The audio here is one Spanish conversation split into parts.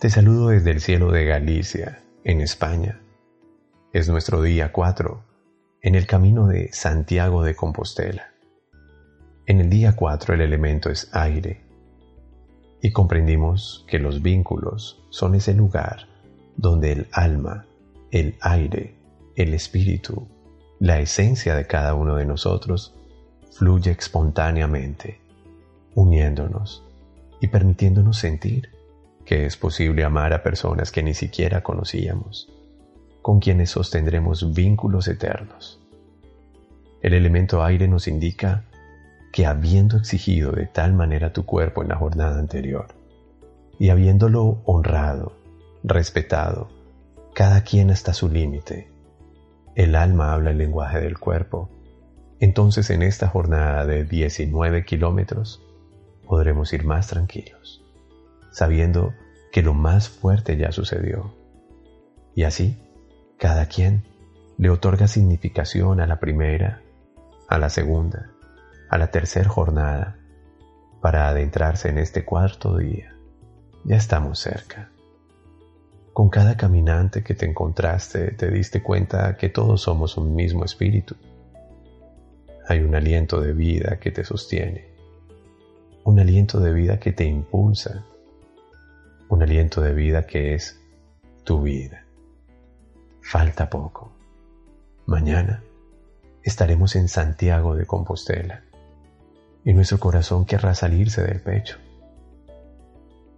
Te saludo desde el cielo de Galicia, en España. Es nuestro día 4, en el camino de Santiago de Compostela. En el día 4 el elemento es aire, y comprendimos que los vínculos son ese lugar donde el alma, el aire, el espíritu, la esencia de cada uno de nosotros fluye espontáneamente, uniéndonos y permitiéndonos sentir que es posible amar a personas que ni siquiera conocíamos, con quienes sostendremos vínculos eternos. El elemento aire nos indica que habiendo exigido de tal manera tu cuerpo en la jornada anterior, y habiéndolo honrado, respetado, cada quien hasta su límite, el alma habla el lenguaje del cuerpo, entonces en esta jornada de 19 kilómetros podremos ir más tranquilos sabiendo que lo más fuerte ya sucedió. Y así, cada quien le otorga significación a la primera, a la segunda, a la tercera jornada, para adentrarse en este cuarto día. Ya estamos cerca. Con cada caminante que te encontraste te diste cuenta que todos somos un mismo espíritu. Hay un aliento de vida que te sostiene, un aliento de vida que te impulsa un aliento de vida que es tu vida. Falta poco. Mañana estaremos en Santiago de Compostela y nuestro corazón querrá salirse del pecho.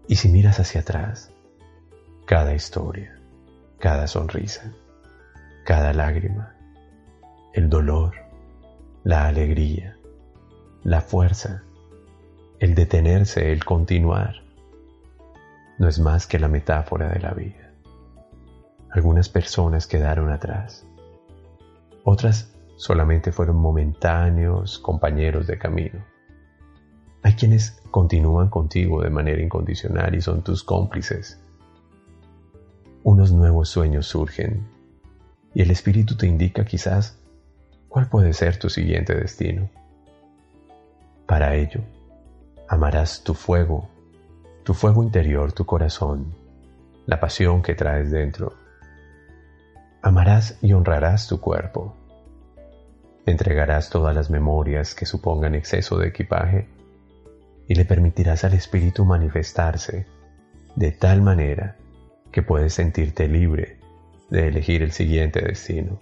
Y si miras hacia atrás, cada historia, cada sonrisa, cada lágrima, el dolor, la alegría, la fuerza, el detenerse, el continuar, no es más que la metáfora de la vida. Algunas personas quedaron atrás. Otras solamente fueron momentáneos compañeros de camino. Hay quienes continúan contigo de manera incondicional y son tus cómplices. Unos nuevos sueños surgen y el espíritu te indica quizás cuál puede ser tu siguiente destino. Para ello, amarás tu fuego tu fuego interior, tu corazón, la pasión que traes dentro. Amarás y honrarás tu cuerpo. Entregarás todas las memorias que supongan exceso de equipaje y le permitirás al espíritu manifestarse de tal manera que puedes sentirte libre de elegir el siguiente destino.